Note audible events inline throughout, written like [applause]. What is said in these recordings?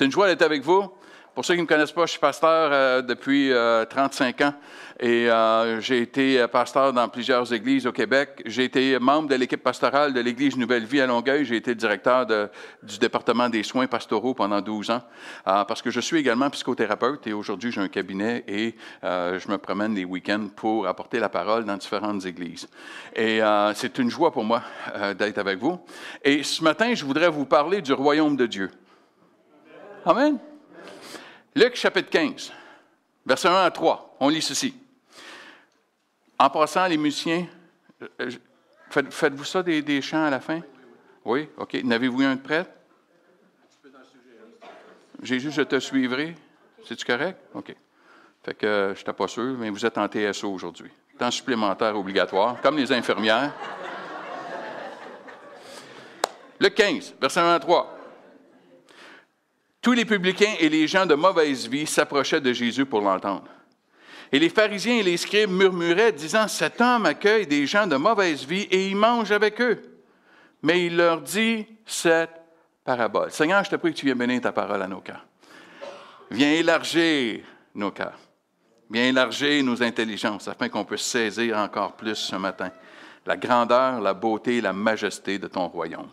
C'est une joie d'être avec vous. Pour ceux qui ne me connaissent pas, je suis pasteur euh, depuis 35 euh, ans et euh, j'ai été pasteur dans plusieurs églises au Québec. J'ai été membre de l'équipe pastorale de l'Église Nouvelle Vie à Longueuil. J'ai été directeur du département des soins pastoraux pendant 12 ans parce que je suis également psychothérapeute et aujourd'hui j'ai un cabinet et je me promène les week-ends pour apporter la parole dans différentes églises. Et c'est une joie pour moi d'être avec vous. Et ce matin, je voudrais vous parler du royaume de Dieu. Amen. Luc chapitre 15, verset 1 à 3, on lit ceci. En passant, les musiciens, euh, faites-vous ça des, chants à la fin? Oui, OK. N'avez-vous un de prêt? Jésus, je te suivrai. C'est-tu correct? OK. Fait que euh, je n'étais pas sûr, mais vous êtes en TSO aujourd'hui. Temps supplémentaire obligatoire, comme les infirmières. Le 15, verset 1 à 3. Tous les publicains et les gens de mauvaise vie s'approchaient de Jésus pour l'entendre. Et les pharisiens et les scribes murmuraient, disant, Cet homme accueille des gens de mauvaise vie et il mange avec eux. Mais il leur dit cette parabole. Seigneur, je te prie que tu viennes bénir ta parole à nos cœurs. Viens élargir nos cœurs. Viens élargir nos intelligences afin qu'on puisse saisir encore plus ce matin la grandeur, la beauté, la majesté de ton royaume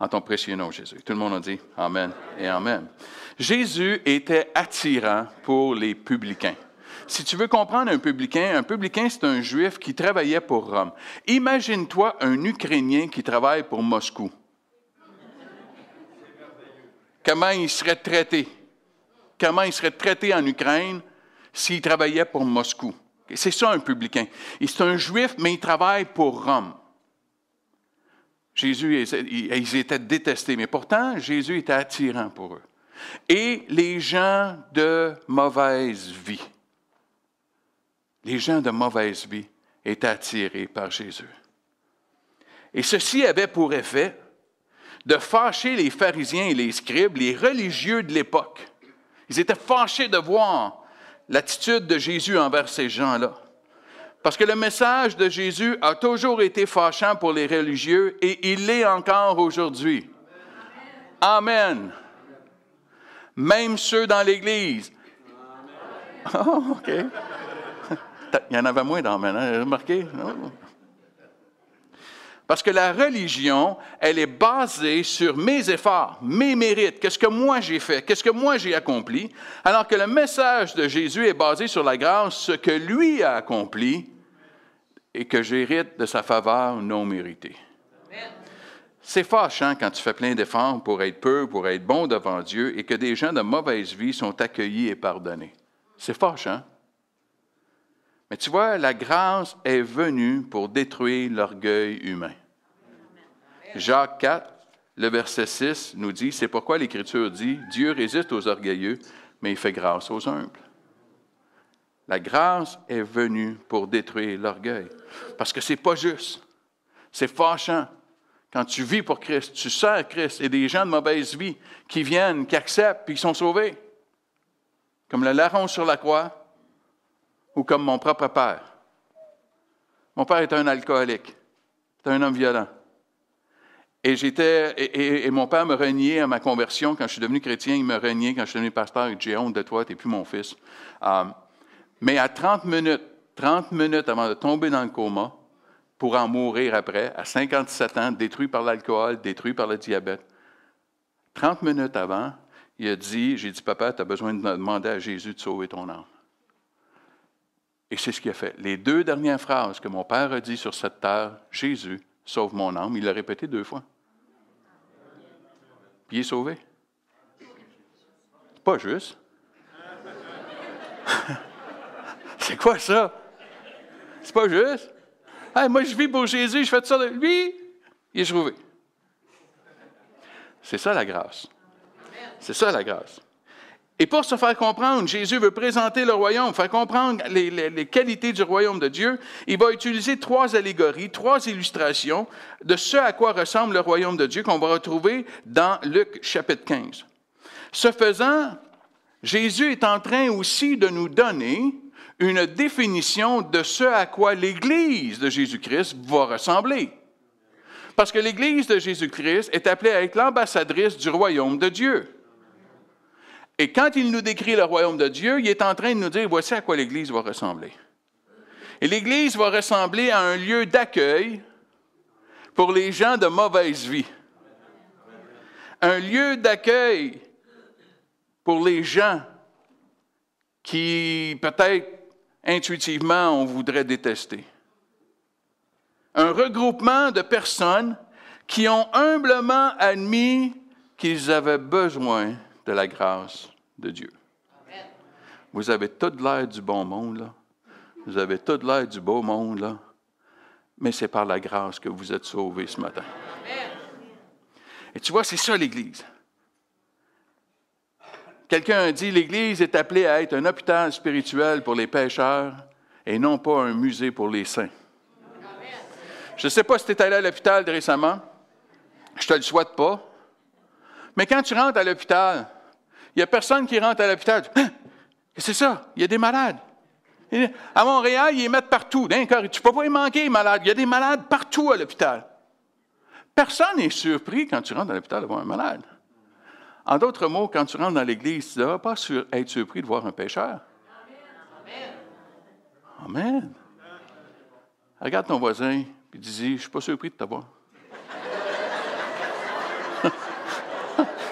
en ton précieux nom, Jésus. Tout le monde a dit Amen et Amen. Jésus était attirant pour les publicains. Si tu veux comprendre un publicain, un publicain, c'est un juif qui travaillait pour Rome. Imagine-toi un Ukrainien qui travaille pour Moscou. Comment il serait traité? Comment il serait traité en Ukraine s'il travaillait pour Moscou? C'est ça un publicain. C'est un juif, mais il travaille pour Rome. Jésus, ils étaient détestés, mais pourtant, Jésus était attirant pour eux. Et les gens de mauvaise vie, les gens de mauvaise vie étaient attirés par Jésus. Et ceci avait pour effet de fâcher les pharisiens et les scribes, les religieux de l'époque. Ils étaient fâchés de voir l'attitude de Jésus envers ces gens-là. Parce que le message de Jésus a toujours été fâchant pour les religieux et il l'est encore aujourd'hui. Amen. Même ceux dans l'Église. Oh, OK. [laughs] Il y en avait moins dans hein? remarqué? Parce que la religion, elle est basée sur mes efforts, mes mérites, qu'est-ce que moi j'ai fait, qu'est-ce que moi j'ai accompli, alors que le message de Jésus est basé sur la grâce, ce que lui a accompli et que j'hérite de sa faveur non méritée. C'est fâchant quand tu fais plein d'efforts pour être peu, pour être bon devant Dieu et que des gens de mauvaise vie sont accueillis et pardonnés. C'est fâchant. Mais tu vois, la grâce est venue pour détruire l'orgueil humain. Jacques 4, le verset 6 nous dit, c'est pourquoi l'Écriture dit, Dieu résiste aux orgueilleux, mais il fait grâce aux humbles. La grâce est venue pour détruire l'orgueil. Parce que ce n'est pas juste. C'est fâchant. Quand tu vis pour Christ, tu sers Christ et des gens de mauvaise vie qui viennent, qui acceptent, puis qui sont sauvés. Comme le larron sur la croix ou comme mon propre père. Mon père était un alcoolique. C'était un homme violent. Et, j'étais, et, mon père me reniait à ma conversion. Quand je suis devenu chrétien, il me reniait. Quand je suis devenu pasteur, il J'ai honte de toi, tu n'es plus mon fils. Euh, mais à 30 minutes, 30 minutes avant de tomber dans le coma, pour en mourir après, à 57 ans, détruit par l'alcool, détruit par le diabète, 30 minutes avant, il a dit, j'ai dit, papa, tu as besoin de demander à Jésus de sauver ton âme. Et c'est ce qu'il a fait. Les deux dernières phrases que mon père a dit sur cette terre, Jésus, sauve mon âme, il l'a répété deux fois. Puis il est sauvé. pas juste. [laughs] C'est quoi ça? C'est pas juste? moi, je vis pour Jésus, je fais ça de lui. Il est sauvé. C'est ça la grâce. C'est ça la grâce. Et pour se faire comprendre, Jésus veut présenter le royaume, faire comprendre les, qualités du royaume de Dieu. Il va utiliser trois allégories, trois illustrations de ce à quoi ressemble le royaume de Dieu qu'on va retrouver dans Luc chapitre 15. Ce faisant, Jésus est en train aussi de nous donner une définition de ce à quoi l'Église de Jésus-Christ va ressembler. Parce que l'Église de Jésus-Christ est appelée à être l'ambassadrice du royaume de Dieu. Et quand il nous décrit le royaume de Dieu, il est en train de nous dire, voici à quoi l'Église va ressembler. Et l'Église va ressembler à un lieu d'accueil pour les gens de mauvaise vie. Un lieu d'accueil pour les gens qui, peut-être intuitivement, on voudrait détester. Un regroupement de personnes qui ont humblement admis qu'ils avaient besoin de la grâce de Dieu. Vous avez tout l'air du bon monde, là. Vous avez tout l'air du beau monde, là. Mais c'est par la grâce que vous êtes sauvés ce matin. Et tu vois, c'est ça l'Église. Quelqu'un a dit, l'Église est appelée à être un hôpital spirituel pour les pécheurs et non pas un musée pour les saints. Je ne sais pas si tu es allé à l'hôpital récemment. Je ne te le souhaite pas. Mais quand tu rentres à l'hôpital, il n'y a personne qui rentre à l'hôpital. Hein? C'est ça, il y a des malades. À Montréal, ils les mettent partout. Tu ne peux pas y manquer, les malades. Il y a des malades partout à l'hôpital. Personne n'est surpris quand tu rentres à l'hôpital de voir un malade. En d'autres mots, quand tu rentres dans l'Église, tu ne devrais pas être surpris de voir un pécheur. Amen. Amen. Regarde ton voisin, puis dis-y, je ne suis pas surpris de te voir. [laughs]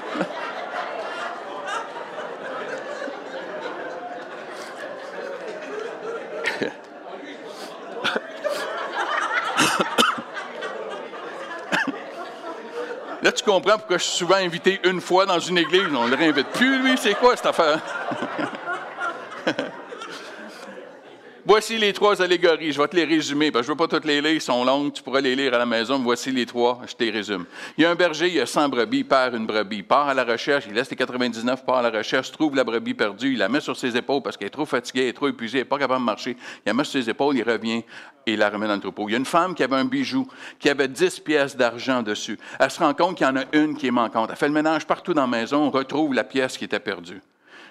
Là, tu comprends pourquoi je suis souvent invité une fois dans une église. On ne le réinvite plus, lui. C'est quoi cette affaire? [laughs] Voici les trois allégories. Je vais te les résumer, parce que je ne veux pas toutes les lire, ils sont longues, tu pourras les lire à la maison. Voici les trois, je te les résume. Il y a un berger, il y a 100 brebis, il perd une brebis, il part à la recherche, il laisse les 99, part à la recherche, trouve la brebis perdue, il la met sur ses épaules parce qu'elle est trop fatiguée, elle est trop épuisée, elle n'est pas capable de marcher. Il la met sur ses épaules, il revient et il la remet dans le troupeau. Il y a une femme qui avait un bijou, qui avait 10 pièces d'argent dessus. Elle se rend compte qu'il y en a une qui est manquante. Elle fait le ménage partout dans la maison, on retrouve la pièce qui était perdue.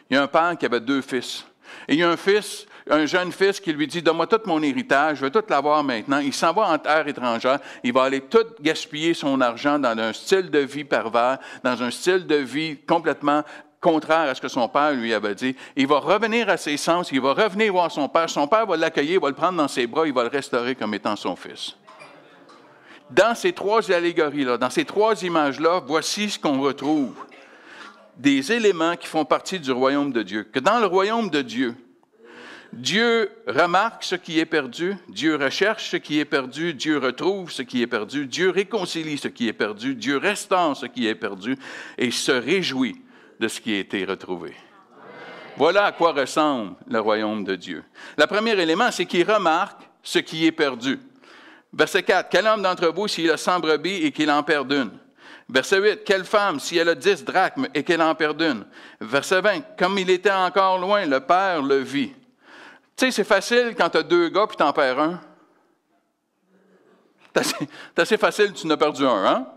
Il y a un père qui avait deux fils. Et il y a un fils un jeune fils qui lui dit Donne-moi tout mon héritage, je veux tout l'avoir maintenant. Il s'en va en terre étrangère, il va aller tout gaspiller son argent dans un style de vie pervers, dans un style de vie complètement contraire à ce que son père lui avait dit. Il va revenir à ses sens, il va revenir voir son père. Son père va l'accueillir, va le prendre dans ses bras, il va le restaurer comme étant son fils. Dans ces trois allégories-là, dans ces trois images-là, voici ce qu'on retrouve. Des éléments qui font partie du royaume de Dieu. Que dans le royaume de Dieu, Dieu remarque ce qui est perdu, Dieu recherche ce qui est perdu, Dieu retrouve ce qui est perdu, Dieu réconcilie ce qui est perdu, Dieu restaure ce qui est perdu et se réjouit de ce qui a été retrouvé. Voilà à quoi ressemble le royaume de Dieu. Le premier élément, c'est qu'il remarque ce qui est perdu. Verset 4, quel homme d'entre vous s'il a 100 brebis et qu'il en perd une? Verset 8, quelle femme si elle a 10 drachmes et qu'elle en perd une? Verset 20, comme il était encore loin, le Père le vit. Tu sais, c'est facile quand tu as deux gars puis tu en perds un. C'est assez, facile, tu n'as perdu un, hein?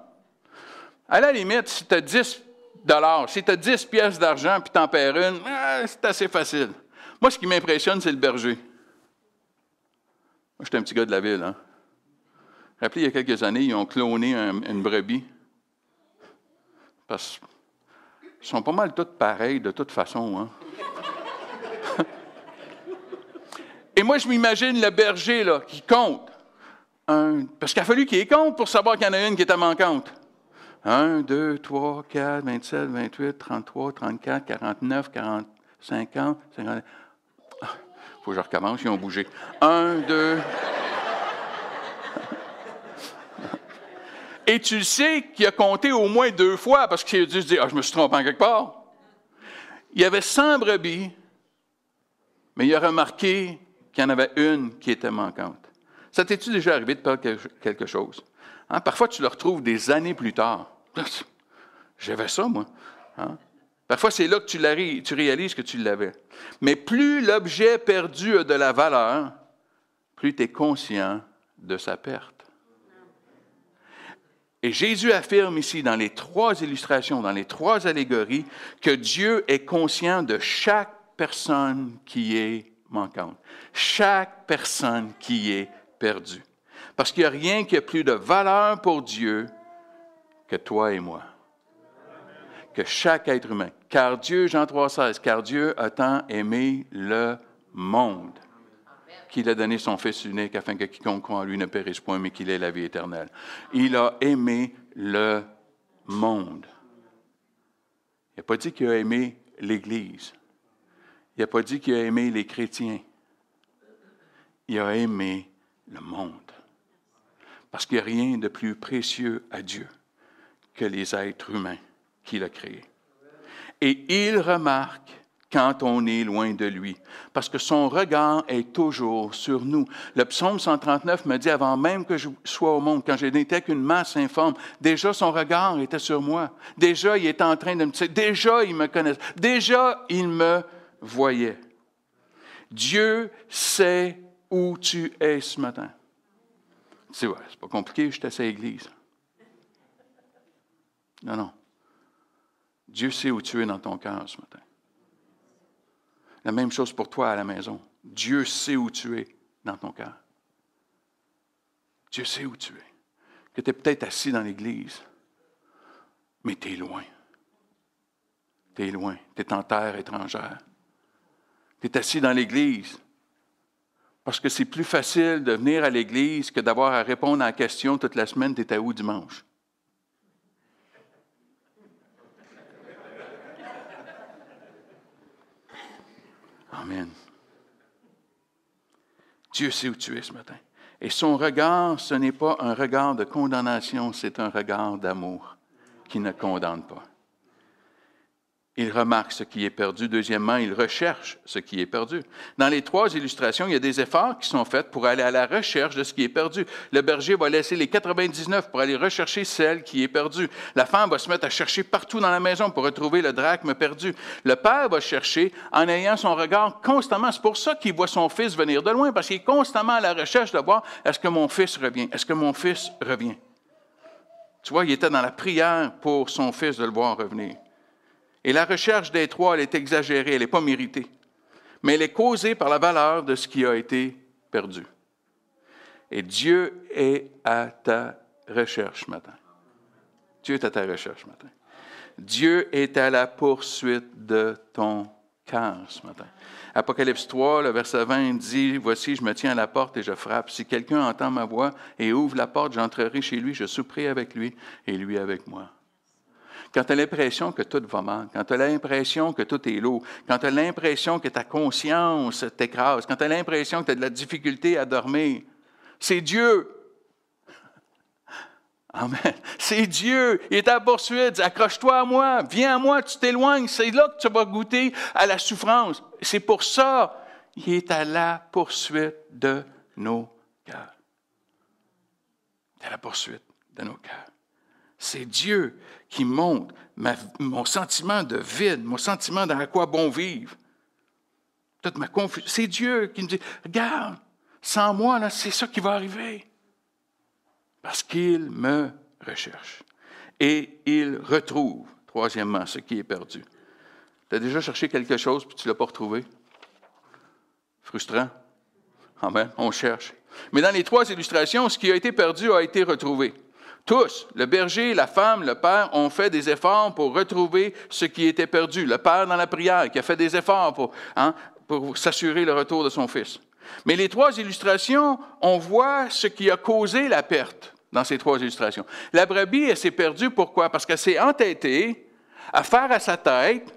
À la limite, si tu as 10 dollars, si tu as 10 pièces d'argent puis tu en perds une, ah, c'est assez facile. Moi, ce qui m'impressionne, c'est le berger. Moi, j'étais un petit gars de la ville, hein? Rappelez, il y a quelques années, ils ont cloné une brebis. Parce qu'ils sont pas mal tous pareils de toute façon, hein? Et moi, je m'imagine le berger là, qui compte. Un, parce qu'il a fallu qu'il compte pour savoir qu'il y en a une qui était manquante. 1, 2, 3, 4, 27, 28, 33, 34, 49, 40, 50, 50. Il faut que je recommence, ils ont bougé. 1, 2. Et tu sais qu'il a compté au moins deux fois parce qu'il a dû se dire Ah, je me suis trompé en quelque part. Il y avait 100 brebis, mais il a remarqué qu'il y en avait une qui était manquante. Ça t'est-tu déjà arrivé de perdre quelque chose? Hein? Parfois, tu le retrouves des années plus tard. J'avais ça, moi. Hein? Parfois, c'est là que tu, tu réalises que tu l'avais. Mais plus l'objet perdu a de la valeur, plus tu es conscient de sa perte. Et Jésus affirme ici, dans les trois illustrations, dans les trois allégories, que Dieu est conscient de chaque personne qui est manquante. Chaque personne qui est perdue. Parce qu'il n'y a rien qui a plus de valeur pour Dieu que toi et moi. que chaque être humain. Car Dieu, Jean 3,16, car Dieu a tant aimé le monde qu'il a donné son Fils unique afin que quiconque croit en lui ne périsse point, mais qu'il ait la vie éternelle. Il a aimé le monde. Il n'a pas dit qu'il a aimé l'Église. Il n'a pas dit qu'il a aimé les chrétiens. Il a aimé le monde. Parce qu'il n'y a rien de plus précieux à Dieu que les êtres humains qu'il a créés. Et il remarque quand on est loin de lui, parce que son regard est toujours sur nous. Le psaume 139 me dit, avant même que je sois au monde, quand je n'étais qu'une masse informe, déjà son regard était sur moi. Déjà, il était en train de me... Déjà, il me connaissait. Déjà, il me voyait. Dieu sait où tu es ce matin. C'est vrai, c'est pas compliqué, je à l'église. Non, non. Dieu sait où tu es dans ton cœur ce matin. La même chose pour toi à la maison. Dieu sait où tu es dans ton cœur. Dieu sait où tu es. Que tu es peut-être assis dans l'église, mais tu es loin. Tu es loin. Tu es en terre étrangère. Tu es assis dans l'église. Parce que c'est plus facile de venir à l'église que d'avoir à répondre à la question toute la semaine, tu étais où dimanche? Amen. Dieu sait où tu es ce matin. Et son regard, ce n'est pas un regard de condamnation, c'est un regard d'amour qui ne condamne pas. Il remarque ce qui est perdu. Deuxièmement, il recherche ce qui est perdu. Dans les trois illustrations, il y a des efforts qui sont faits pour aller à la recherche de ce qui est perdu. Le berger va laisser les 99 pour aller rechercher celle qui est perdue. La femme va se mettre à chercher partout dans la maison pour retrouver le drachme perdu. Le père va chercher en ayant son regard constamment. C'est pour ça qu'il voit son fils venir de loin, parce qu'il est constamment à la recherche de voir est-ce que mon fils revient? Est-ce que mon fils revient? Tu vois, il était dans la prière pour son fils de le voir revenir. Et la recherche des trois, elle est exagérée, elle n'est pas méritée. Mais elle est causée par la valeur de ce qui a été perdu. Et Dieu est à ta recherche matin. Dieu est à ta recherche ce matin. Dieu est à la poursuite de ton cœur ce matin. Apocalypse 3, le verset 20 dit, Voici, je me tiens à la porte et je frappe. Si quelqu'un entend ma voix et ouvre la porte, j'entrerai chez lui, je souperai avec lui et lui avec moi quand tu as l'impression que tout va mal, quand tu as l'impression que tout est lourd, quand tu as l'impression que ta conscience t'écrase, quand tu as l'impression que tu as de la difficulté à dormir, c'est Dieu. Amen. C'est Dieu. Il est à la poursuite. Accroche-toi à moi. Viens à moi. Tu t'éloignes. C'est là que tu vas goûter à la souffrance. C'est pour ça qu'il est à la poursuite de nos cœurs. À la poursuite de nos cœurs. C'est Dieu qui montre mon sentiment de vide, mon sentiment dans quoi bon vivre. Ma. C'est Dieu qui me dit Regarde, sans moi, là, c'est ça qui va arriver. Parce qu'il me recherche. Et il retrouve, troisièmement, ce qui est perdu. Tu as déjà cherché quelque chose puis tu ne l'as pas retrouvé? Frustrant. Amen. On cherche. Mais dans les trois illustrations, ce qui a été perdu a été retrouvé. Tous, le berger, la femme, le père, ont fait des efforts pour retrouver ce qui était perdu. Le père dans la prière qui a fait des efforts pour, hein, pour s'assurer le retour de son fils. Mais les trois illustrations, on voit ce qui a causé la perte dans ces trois illustrations. La brebis, elle s'est perdue, pourquoi? Parce qu'elle s'est entêtée à faire à sa tête,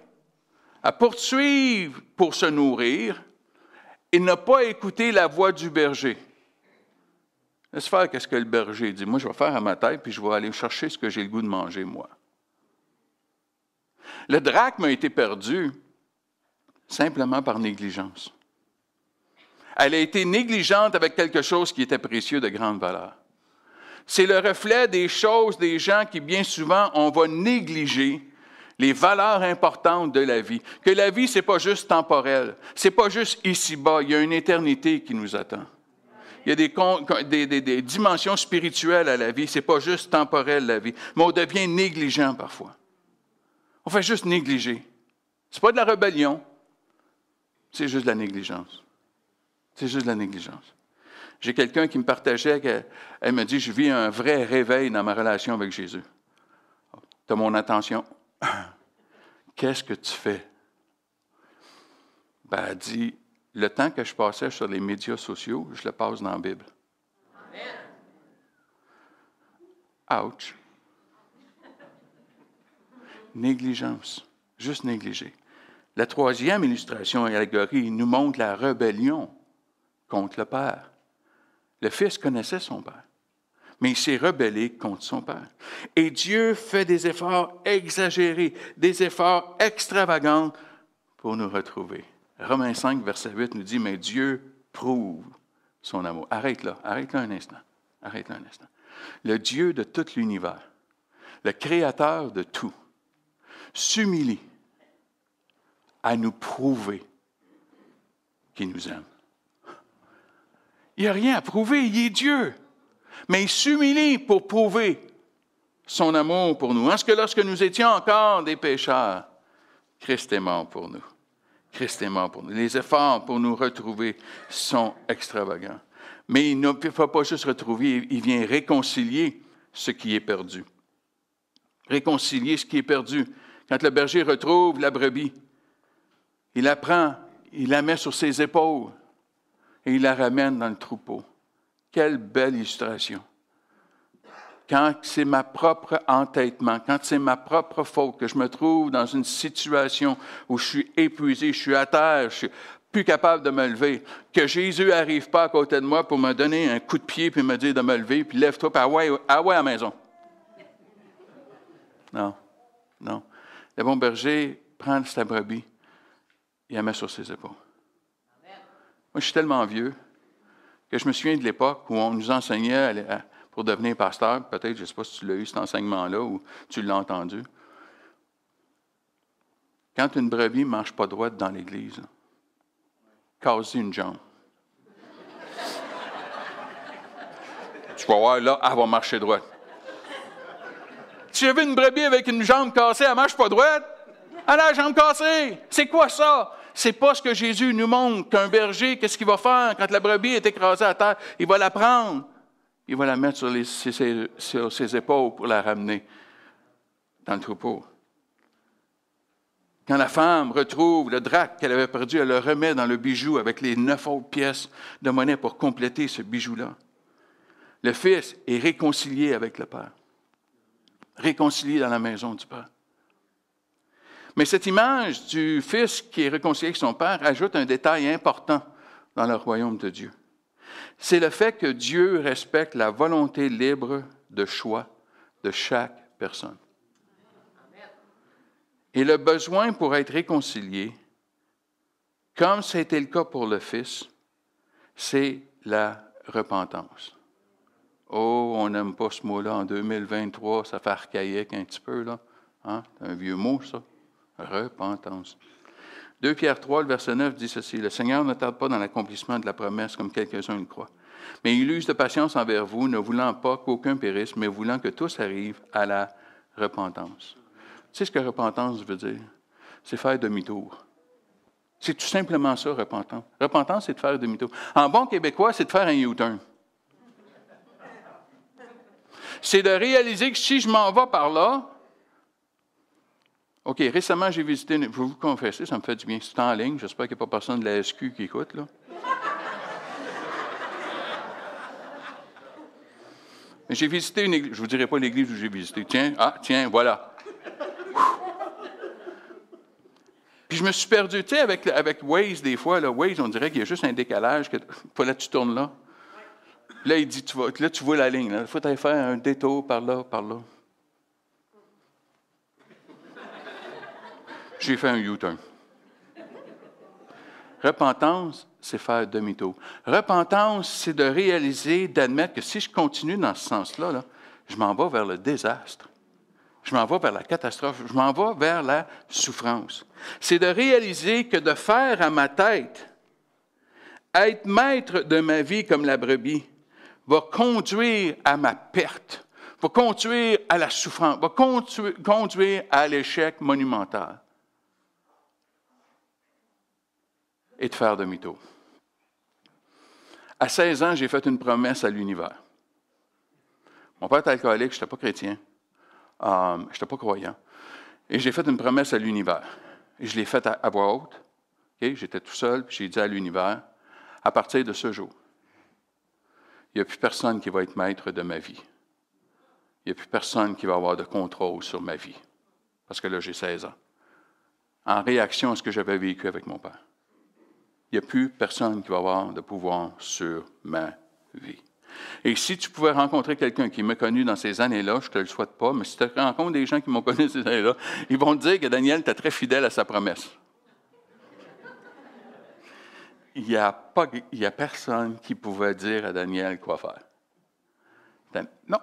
à poursuivre pour se nourrir et n'a pas écouté la voix du berger. Laisse faire qu'est-ce que le berger dit. Moi, je vais faire à ma tête, puis je vais aller chercher ce que j'ai le goût de manger, moi. Le drachme a été perdu simplement par négligence. Elle a été négligente avec quelque chose qui était précieux de grande valeur. C'est le reflet des choses des gens qui, bien souvent, on va négliger les valeurs importantes de la vie. Que la vie, ce n'est pas juste temporel, ce n'est pas juste ici-bas, il y a une éternité qui nous attend il y a des, dimensions spirituelles à la vie. Ce n'est pas juste temporel, la vie. Mais on devient négligent parfois. On fait juste négliger. Ce n'est pas de la rébellion, c'est juste de la négligence. C'est juste de la négligence. J'ai quelqu'un qui me partageait, elle me dit, je vis un vrai réveil dans ma relation avec Jésus. Tu as mon attention? [coughs] qu'est-ce que tu fais? Ben, elle dit, le temps que je passais sur les médias sociaux, je le passe dans la Bible. Ouch. Négligence. Juste négligé. La troisième illustration et allégorie nous montre la rébellion contre le Père. Le Fils connaissait son Père, mais il s'est rebellé contre son Père. Et Dieu fait des efforts exagérés, des efforts extravagants pour nous retrouver. Romains 5, verset 8 nous dit, mais Dieu prouve son amour. Arrête là, arrête là un instant. Arrête là un instant. Le Dieu de tout l'univers, le Créateur de tout, s'humilie à nous prouver qu'il nous aime. Il n'y a rien à prouver, il est Dieu. Mais il s'humilie pour prouver son amour pour nous. Est-ce que lorsque nous étions encore des pécheurs, Christ est mort pour nous? Christ est mort pour nous. Les efforts pour nous retrouver sont extravagants. Mais il ne peut pas juste retrouver, il vient réconcilier ce qui est perdu. Réconcilier ce qui est perdu. Quand le berger retrouve la brebis, il la prend, il la met sur ses épaules et il la ramène dans le troupeau. Quelle belle illustration. Quand c'est ma propre entêtement, quand c'est ma propre faute, que je me trouve dans une situation où je suis épuisé, je suis à terre, je suis plus capable de me lever, que Jésus n'arrive pas à côté de moi pour me donner un coup de pied puis me dire de me lever, puis lève-toi, puis ah ouais, ah ouais à la maison. Non, non. Le bon berger prend sa brebis et la met sur ses épaules. Moi, je suis tellement vieux que je me souviens de l'époque où on nous enseignait pour devenir pasteur. Peut-être, je ne sais pas si tu l'as eu, cet enseignement-là, ou tu l'as entendu. Quand une brebis ne marche pas droite dans l'Église, casse une jambe. [laughs] tu vas voir, là, elle va marcher droite. Tu as vu une brebis avec une jambe cassée, elle ne marche pas droite? Elle a la jambe cassée. C'est quoi ça? C'est pas ce que Jésus nous montre qu'un berger, qu'est-ce qu'il va faire quand la brebis est écrasée à terre? Il va la prendre. Il va la mettre sur, ses, ses épaules pour la ramener dans le troupeau. Quand la femme retrouve le drac qu'elle avait perdu, elle le remet dans le bijou avec les neuf autres pièces de monnaie pour compléter ce bijou-là. Le Fils est réconcilié avec le Père, réconcilié dans la maison du Père. Mais cette image du Fils qui est réconcilié avec son Père ajoute un détail important dans le royaume de Dieu. C'est le fait que Dieu respecte la volonté libre de choix de chaque personne. Et le besoin pour être réconcilié, comme c'était le cas pour le Fils, c'est la repentance. Oh, on n'aime pas ce mot-là en 2023, ça fait archaïque un petit peu, là. Hein? Un vieux mot, ça. Repentance. 2 Pierre 3, le verset 9 dit ceci Le Seigneur ne tarde pas dans l'accomplissement de la promesse comme quelques-uns le croient. Mais il use de patience envers vous, ne voulant pas qu'aucun périsse, mais voulant que tous arrivent à la repentance. Tu sais ce que repentance veut dire? C'est faire demi-tour. C'est tout simplement ça, repentance. Repentance, c'est de faire demi-tour. En bon québécois, c'est de faire un U-turn. C'est de réaliser que si je m'en vais par là, OK, récemment, j'ai visité, je vais vous confesser, ça me fait du bien. C'est en ligne, j'espère qu'il n'y a pas personne de la SQ qui écoute, là. Mais j'ai visité une église, je ne vous dirai pas l'église où j'ai visité. Tiens, ah, tiens, voilà. Puis je me suis perdu, tu sais, avec, avec Waze, des fois, là, Waze, on dirait qu'il y a juste un décalage, que là, tu tournes là. Là, il dit, tu vas, là, tu vois la ligne. Il faut aller faire un détour par là, par là. J'ai fait un U-turn. Repentance, c'est faire demi-tour. Repentance, c'est de réaliser, d'admettre que si je continue dans ce sens-là, je m'en vais vers le désastre. Je m'en vais vers la catastrophe. Je m'en vais vers la souffrance. C'est de réaliser que de faire à ma tête, être maître de ma vie comme la brebis, va conduire à ma perte, va conduire à la souffrance, va conduire à l'échec monumental. Et de faire demi-tour. À 16 ans, j'ai fait une promesse à l'univers. Mon père était alcoolique, je n'étais pas chrétien, euh, je n'étais pas croyant. Et j'ai fait une promesse à l'univers. Et je l'ai faite à, voix haute. J'étais tout seul, puis j'ai dit à l'univers, à partir de ce jour, il n'y a plus personne qui va être maître de ma vie. Il n'y a plus personne qui va avoir de contrôle sur ma vie. Parce que là, j'ai 16 ans. En réaction à ce que j'avais vécu avec mon père. Il n'y a plus personne qui va avoir de pouvoir sur ma vie. Et si tu pouvais rencontrer quelqu'un qui m'a connu dans ces années-là, je ne te le souhaite pas, mais si tu rencontres des gens qui m'ont connu ces années-là, ils vont te dire que Daniel était très fidèle à sa promesse. Il n'y a, a personne qui pouvait dire à Daniel quoi faire. Non.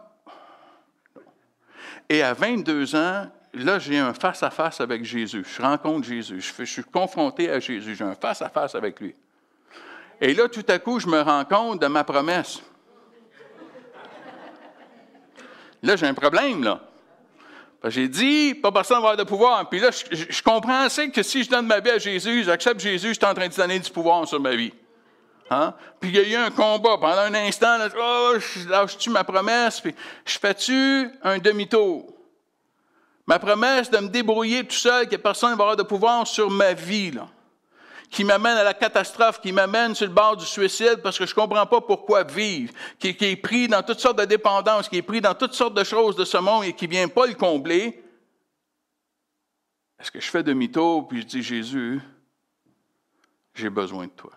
Et à 22 ans, là, j'ai un face-à-face avec Jésus. Je rencontre Jésus. Je, je suis confronté à Jésus. J'ai un face-à-face avec lui. Et là, tout à coup, je me rends compte de ma promesse. Là, j'ai un problème, là. J'ai dit, pas personne va avoir de pouvoir. Puis là, je, comprends assez que si je donne ma vie à Jésus, j'accepte Jésus, je suis en train de donner du pouvoir sur ma vie. Hein? Puis il y a eu un combat pendant un instant. Là, oh, lâche-tu ma promesse? Puis je fais-tu un demi-tour? Ma promesse de me débrouiller tout seul, que personne ne va avoir de pouvoir sur ma vie. Qui m'amène à la catastrophe, qui m'amène sur le bord du suicide parce que je ne comprends pas pourquoi vivre, qui, est pris dans toutes sortes de dépendances, qui est pris dans toutes sortes de choses de ce monde et qui ne vient pas le combler, est-ce que je fais demi-tour puis je dis Jésus, j'ai besoin de toi.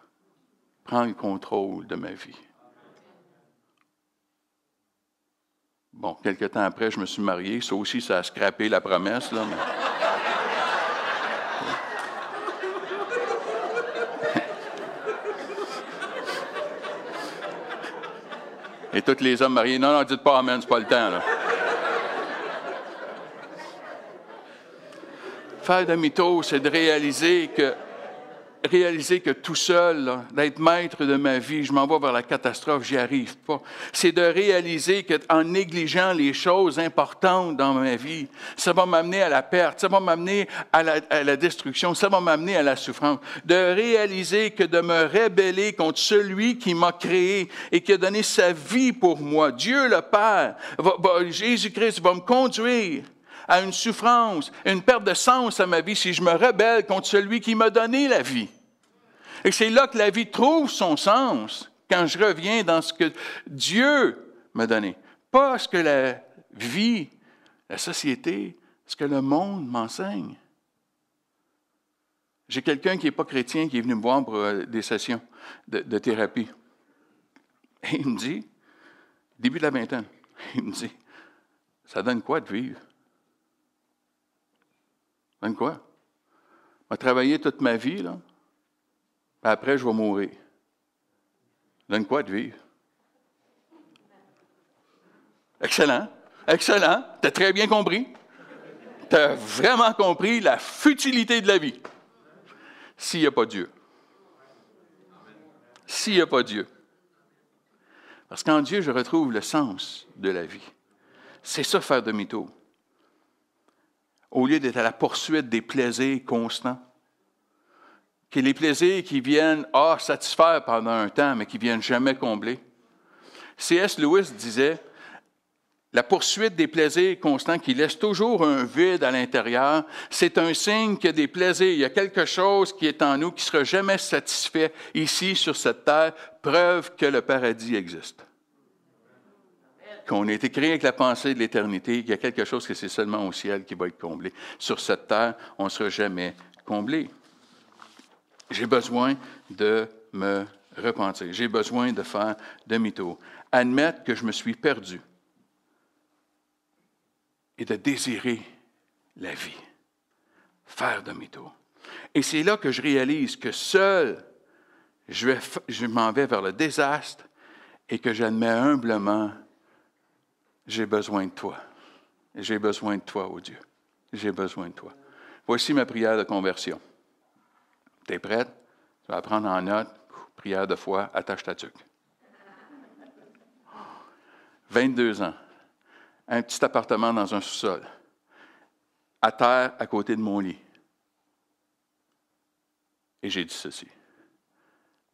Prends le contrôle de ma vie. Bon, quelques temps après, je me suis marié. Ça aussi, ça a scrappé la promesse. Là, Et tous les hommes mariés, non, non, dites pas Amen, c'est pas le temps. Là. Faire demi-tour, c'est de réaliser que réaliser que tout seul, d'être maître de ma vie, je m'en vais vers la catastrophe, j'y arrive pas. C'est de réaliser qu'en négligeant les choses importantes dans ma vie, ça va m'amener à la perte, ça va m'amener à la, à la, destruction, ça va m'amener à la souffrance. De réaliser que de me rebeller contre celui qui m'a créé et qui a donné sa vie pour moi, Dieu le Père, Jésus-Christ va me conduire à une souffrance, une perte de sens à ma vie si je me rebelle contre celui qui m'a donné la vie. Et c'est là que la vie trouve son sens, quand je reviens dans ce que Dieu m'a donné. Pas ce que la vie, la société, ce que le monde m'enseigne. J'ai quelqu'un qui n'est pas chrétien qui est venu me voir pour euh, des sessions de, de thérapie. Et il me dit, début de la vingtaine, [laughs] il me dit, ça donne quoi de vivre? Donne quoi? Je vais travailler toute ma vie, là. Après, je vais mourir. Donne quoi de vivre? Excellent. Excellent. Tu as très bien compris. Tu as vraiment compris la futilité de la vie. S'il n'y a pas Dieu. S'il n'y a pas Dieu. Parce qu'en Dieu, je retrouve le sens de la vie. C'est ça faire demi-tour au lieu d'être à la poursuite des plaisirs constants. Que les plaisirs qui viennent, ah, satisfaire pendant un temps, mais qui viennent jamais combler. C.S. Lewis disait, la poursuite des plaisirs constants qui laisse toujours un vide à l'intérieur, c'est un signe a des plaisirs, il y a quelque chose qui est en nous qui ne sera jamais satisfait ici sur cette terre, preuve que le paradis existe qu'on a été créé avec la pensée de l'éternité, qu'il y a quelque chose que c'est seulement au ciel qui va être comblé. Sur cette terre, on ne sera jamais comblé. J'ai besoin de me repentir. J'ai besoin de faire demi-tour. Admettre que je me suis perdu et de désirer la vie. Faire demi-tour. Et c'est là que je réalise que seul, je, je m'en vais vers le désastre et que j'admets humblement j'ai besoin de toi. J'ai besoin de toi, oh Dieu. J'ai besoin de toi. Voici ma prière de conversion. Tu es prête? Tu vas prendre en note. Prière de foi, attache ta tuque. 22 ans. Un petit appartement dans un sous-sol. À terre, à côté de mon lit. Et j'ai dit ceci.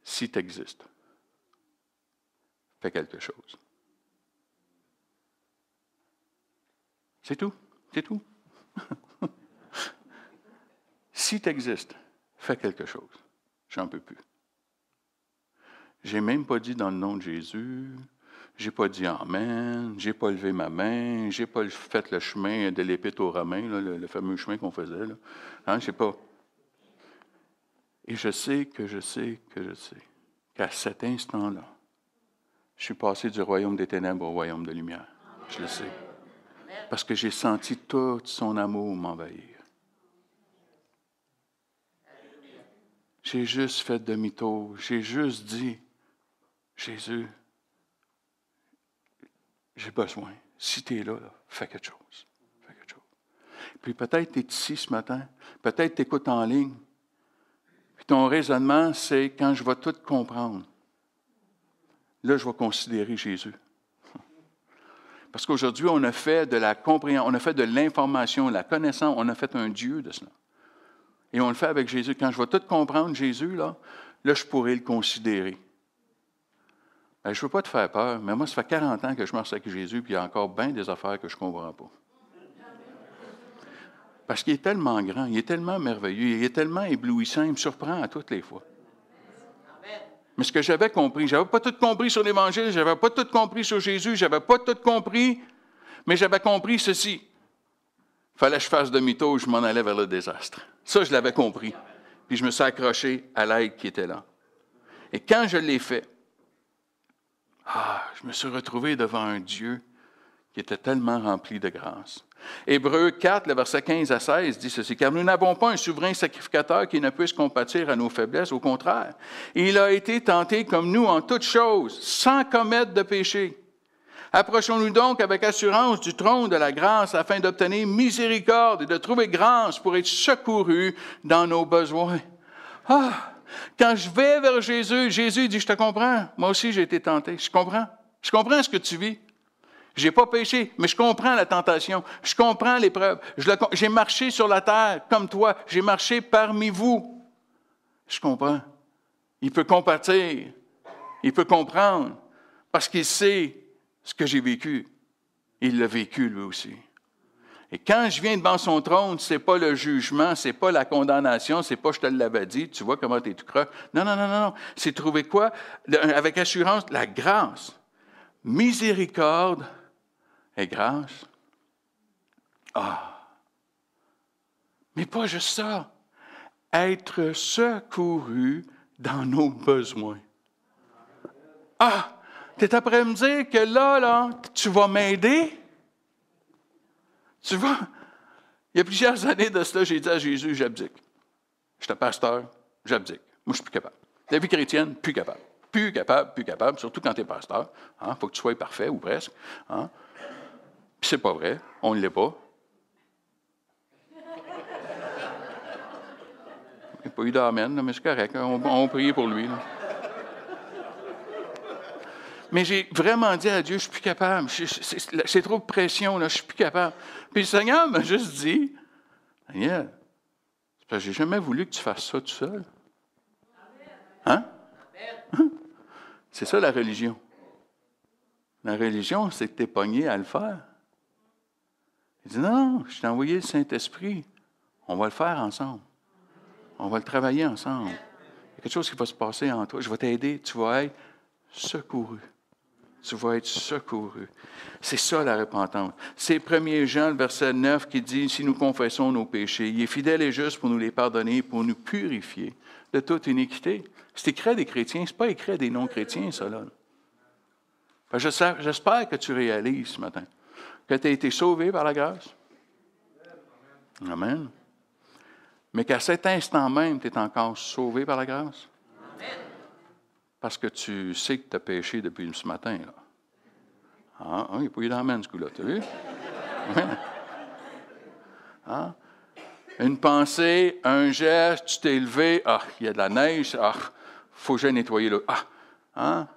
Si tu existes, fais quelque chose. C'est tout. C'est tout. [laughs] si tu existes, fais quelque chose. J'en peux plus. J'ai même pas dit dans le nom de Jésus, j'ai pas dit Amen, j'ai pas levé ma main, j'ai pas fait le chemin de l'épître aux Romains, le, fameux chemin qu'on faisait. Là. Hein, sais pas. Et je sais que je sais que je sais qu'à cet instant-là, je suis passé du royaume des ténèbres au royaume de lumière. Je le sais. Parce que j'ai senti tout son amour m'envahir. J'ai juste fait demi-tour. J'ai juste dit, Jésus, j'ai besoin. Si tu es là, fais quelque chose. Fais quelque chose. Puis peut-être tu es ici ce matin, peut-être tu écoutes en ligne. Puis ton raisonnement, c'est quand je vais tout comprendre, là, je vais considérer Jésus. Parce qu'aujourd'hui, on a fait de la compréhension, on a fait de l'information, la connaissance, on a fait un Dieu de cela. Et on le fait avec Jésus. Quand je vais tout comprendre Jésus, là, là, je pourrais le considérer. Ben, je ne veux pas te faire peur, mais moi, ça fait 40 ans que je marche avec Jésus, puis il y a encore bien des affaires que je ne comprends pas. Parce qu'il est tellement grand, il est tellement merveilleux, il est tellement éblouissant, il me surprend à toutes les fois. Mais ce que j'avais compris, je n'avais pas tout compris sur l'Évangile, je n'avais pas tout compris sur Jésus, je n'avais pas tout compris, mais j'avais compris ceci. Fallait que je fasse demi-tour, je m'en allais vers le désastre. Ça, je l'avais compris. Puis je me suis accroché à l'aide qui était là. Et quand je l'ai fait, ah, je me suis retrouvé devant un Dieu qui était tellement rempli de grâce. Hébreu 4, le verset 15 à 16 dit ceci, car nous n'avons pas un souverain sacrificateur qui ne puisse compatir à nos faiblesses, au contraire. Il a été tenté comme nous en toutes choses, sans commettre de péché. Approchons-nous donc avec assurance du trône de la grâce afin d'obtenir miséricorde et de trouver grâce pour être secourus dans nos besoins. Ah, quand je vais vers Jésus, Jésus dit, je te comprends. Moi aussi, j'ai été tenté. Je comprends. Je comprends ce que tu vis. Je n'ai pas péché, mais je comprends la tentation. Je comprends l'épreuve. J'ai marché sur la terre comme toi. J'ai marché parmi vous. Je comprends. Il peut compatir. Il peut comprendre. Parce qu'il sait ce que j'ai vécu. Il l'a vécu lui aussi. Et quand je viens devant son trône, ce n'est pas le jugement, ce n'est pas la condamnation, ce n'est pas je te l'avais dit, tu vois comment tu es tout. Non, non, non, non, non. C'est trouver quoi? Avec assurance, la grâce, miséricorde grâce. Ah! Mais pas juste ça. Être secouru dans nos besoins. Ah! Tu es après me dire que là, là, tu vas m'aider? Tu vois, il y a plusieurs années de cela, j'ai dit à Jésus, j'abdique. J'étais pasteur, j'abdique. Moi, je suis plus capable. La vie chrétienne, plus capable. Plus capable, plus capable, surtout quand tu es pasteur. Il hein, faut que tu sois parfait, ou presque. Hein. Puis c'est pas vrai, on ne l'est pas. Il n'y a pas eu d'amen, mais c'est correct. On, on prier pour lui. Mais j'ai vraiment dit à Dieu, je suis plus capable. C'est trop de pression, là, je suis plus capable. Puis le Seigneur m'a juste dit, Daniel, c'est parce que j'ai jamais voulu que tu fasses ça tout seul. Hein? hein? C'est ça la religion. La religion, c'est que tu pogné à le faire. Il dit, non, je t'ai envoyé le Saint-Esprit. On va le faire ensemble. On va le travailler ensemble. Il y a quelque chose qui va se passer en toi. Je vais t'aider. Tu vas être secouru tu vas être secouru. C'est ça la repentance. C'est 1 Jean, le verset 9, qui dit, si nous confessons nos péchés, il est fidèle et juste pour nous les pardonner, pour nous purifier de toute iniquité. C'est écrit des chrétiens, ce n'est pas écrit des non-chrétiens, ça. Là. J'espère que tu réalises ce matin que tu as été sauvé par la grâce. Amen. Mais qu'à cet instant même, tu es encore sauvé par la grâce. Parce que tu sais que tu as péché depuis ce matin. Là. Ah, il n'y a pas eu d'amène, ce coup-là, tu as vu? Ah, [laughs] une pensée, un geste, tu t'es levé, ah, il y a de la neige, ah, faut que j'aille nettoyer le. Ah, hein?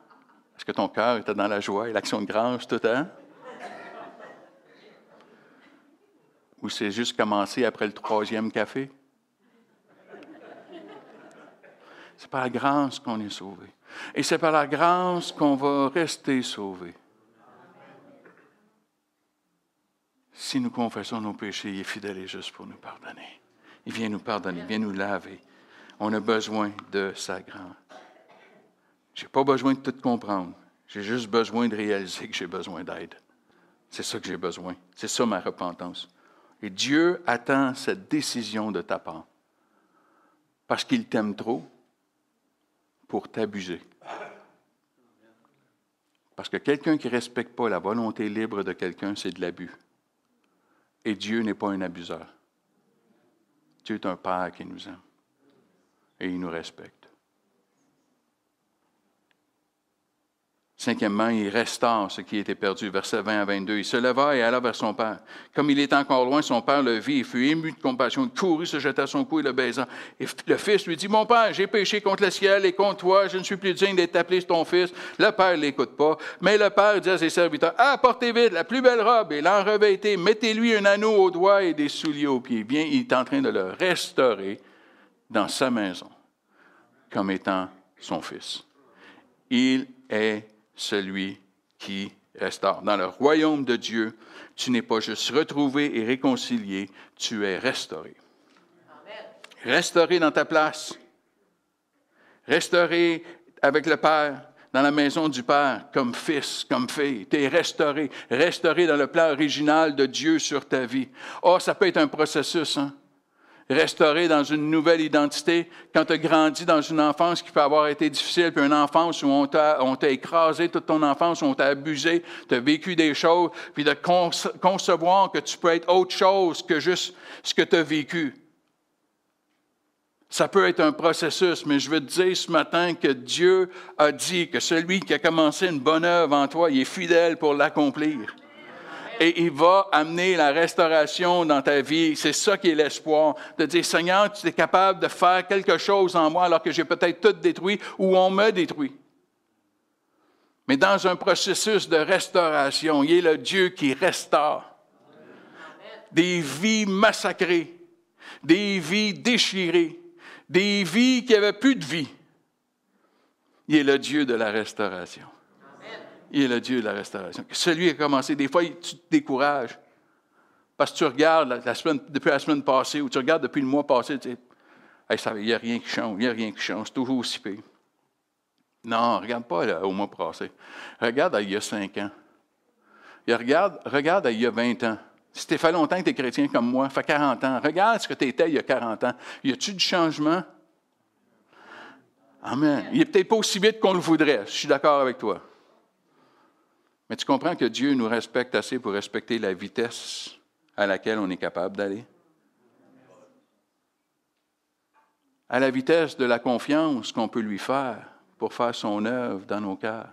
Est-ce que ton cœur était dans la joie et l'action de grâce tout le temps? Ou c'est juste commencé après le troisième café? C'est par la grâce qu'on est sauvé. Et c'est par la grâce qu'on va rester sauvé. Si nous confessons nos péchés, il est fidèle et juste pour nous pardonner. Il vient nous pardonner, il vient nous laver. On a besoin de sa grâce. Je n'ai pas besoin de tout comprendre. J'ai juste besoin de réaliser que j'ai besoin d'aide. C'est ça que j'ai besoin. C'est ça ma repentance. Et Dieu attend cette décision de ta part. Parce qu'il t'aime trop pour t'abuser. Parce que quelqu'un qui ne respecte pas la volonté libre de quelqu'un, c'est de l'abus. Et Dieu n'est pas un abuseur. Dieu est un Père qui nous aime. Et il nous respecte. Cinquièmement, il restaure ce qui était perdu. Verset 20 à 22. Il se leva et alla vers son père. Comme il était encore loin, son père le vit. Il fut ému de compassion. Il courut, se jeta à son cou et le baisa. Et le fils lui dit Mon père, j'ai péché contre le ciel et contre toi. Je ne suis plus digne d'être appelé ton fils. Le père ne l'écoute pas. Mais le père dit à ses serviteurs Apportez vite la plus belle robe et l'en. Mettez-lui un anneau au doigt et des souliers aux pieds. Bien, il est en train de le restaurer dans sa maison comme étant son fils. Il est celui qui restaure. Dans le royaume de Dieu, tu n'es pas juste retrouvé et réconcilié, tu es restauré. Restauré dans ta place. Restauré avec le Père, dans la maison du Père, comme fils, comme fille. Tu es restauré. Restauré dans le plan original de Dieu sur ta vie. Oh, ça peut être un processus, hein? Restauré dans une nouvelle identité, quand tu as grandi dans une enfance qui peut avoir été difficile, puis une enfance où on t'a, écrasé toute ton enfance, où on t'a abusé, tu as vécu des choses, puis de concevoir que tu peux être autre chose que juste ce que tu as vécu. Ça peut être un processus, mais je veux te dire ce matin que Dieu a dit que celui qui a commencé une bonne œuvre en toi, il est fidèle pour l'accomplir et il va amener la restauration dans ta vie. C'est ça qui est l'espoir. De dire, Seigneur, tu es capable de faire quelque chose en moi alors que j'ai peut-être tout détruit ou on me détruit. Mais dans un processus de restauration, il est le Dieu qui restaure. Des vies massacrées, des vies déchirées, des vies qui n'avaient plus de vie. Il est le Dieu de la restauration. Il est le Dieu de la restauration. Celui qui a commencé, des fois, tu te décourages. Parce que tu regardes la, semaine, depuis la semaine passée ou tu regardes depuis le mois passé, tu dis il n'y a rien qui change, il n'y a rien qui change, c'est toujours aussi pire. Non, regarde pas au mois passé. Regarde il y a cinq ans. Regarde, regarde il y a 20 ans. Si tu fait longtemps que tu es chrétien comme moi, fait 40 ans, regarde ce que tu étais il y a 40 ans. Y a-tu du changement? Amen. Il n'est peut-être pas aussi vite qu'on le voudrait. Je suis d'accord avec toi. Mais tu comprends que Dieu nous respecte assez pour respecter la vitesse à laquelle on est capable d'aller? À la vitesse de la confiance qu'on peut lui faire pour faire son œuvre dans nos cœurs.